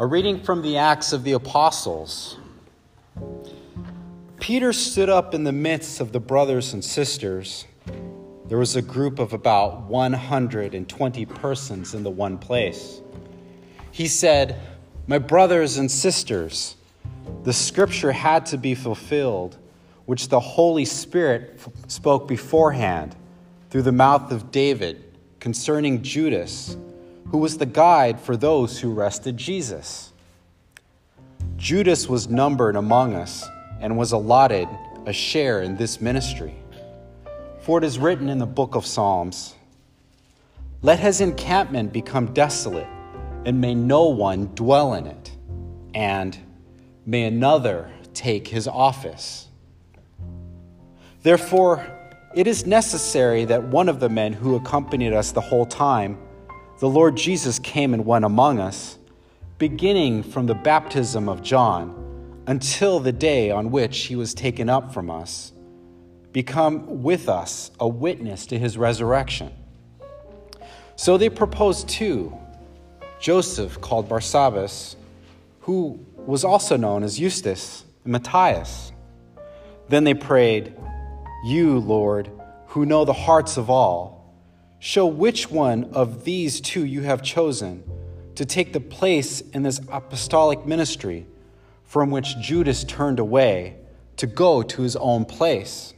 A reading from the Acts of the Apostles. Peter stood up in the midst of the brothers and sisters. There was a group of about 120 persons in the one place. He said, My brothers and sisters, the scripture had to be fulfilled, which the Holy Spirit spoke beforehand through the mouth of David concerning Judas, who was the guide for those who arrested Jesus. Judas was numbered among us and was allotted a share in this ministry. For it is written in the book of Psalms Let his encampment become desolate, and may no one dwell in it, and may another take his office. Therefore, it is necessary that one of the men who accompanied us the whole time, the Lord Jesus came and went among us, beginning from the baptism of John until the day on which he was taken up from us, become with us a witness to his resurrection. So they proposed two Joseph, called Barsabbas, who was also known as Justus, and Matthias. Then they prayed, You, Lord, who know the hearts of all, show which one of these two you have chosen to take the place in this apostolic ministry from which Judas turned away to go to his own place.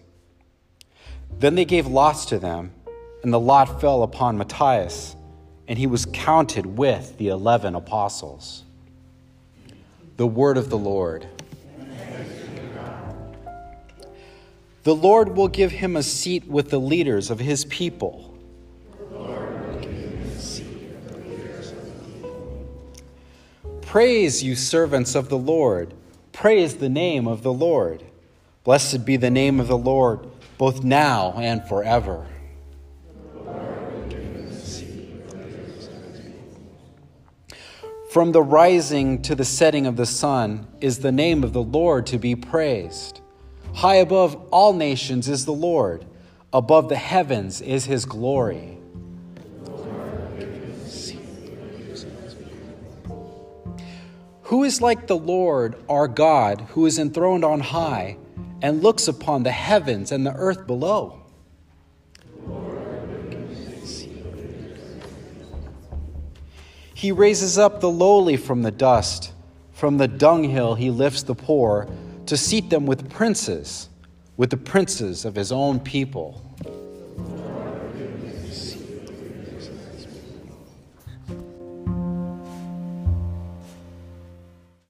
Then they gave lots to them, and the lot fell upon Matthias, and he was counted with the eleven apostles. The word of the Lord. The Lord will give him a seat with the leaders of his people. Praise you, servants of the Lord. Praise the name of the Lord. Blessed be the name of the Lord, both now and forever. From the rising to the setting of the sun is the name of the Lord to be praised. High above all nations is the Lord, above the heavens is his glory. Who is like the Lord our God, who is enthroned on high and looks upon the heavens and the earth below? He raises up the lowly from the dust. From the dunghill, he lifts the poor to seat them with princes, with the princes of his own people.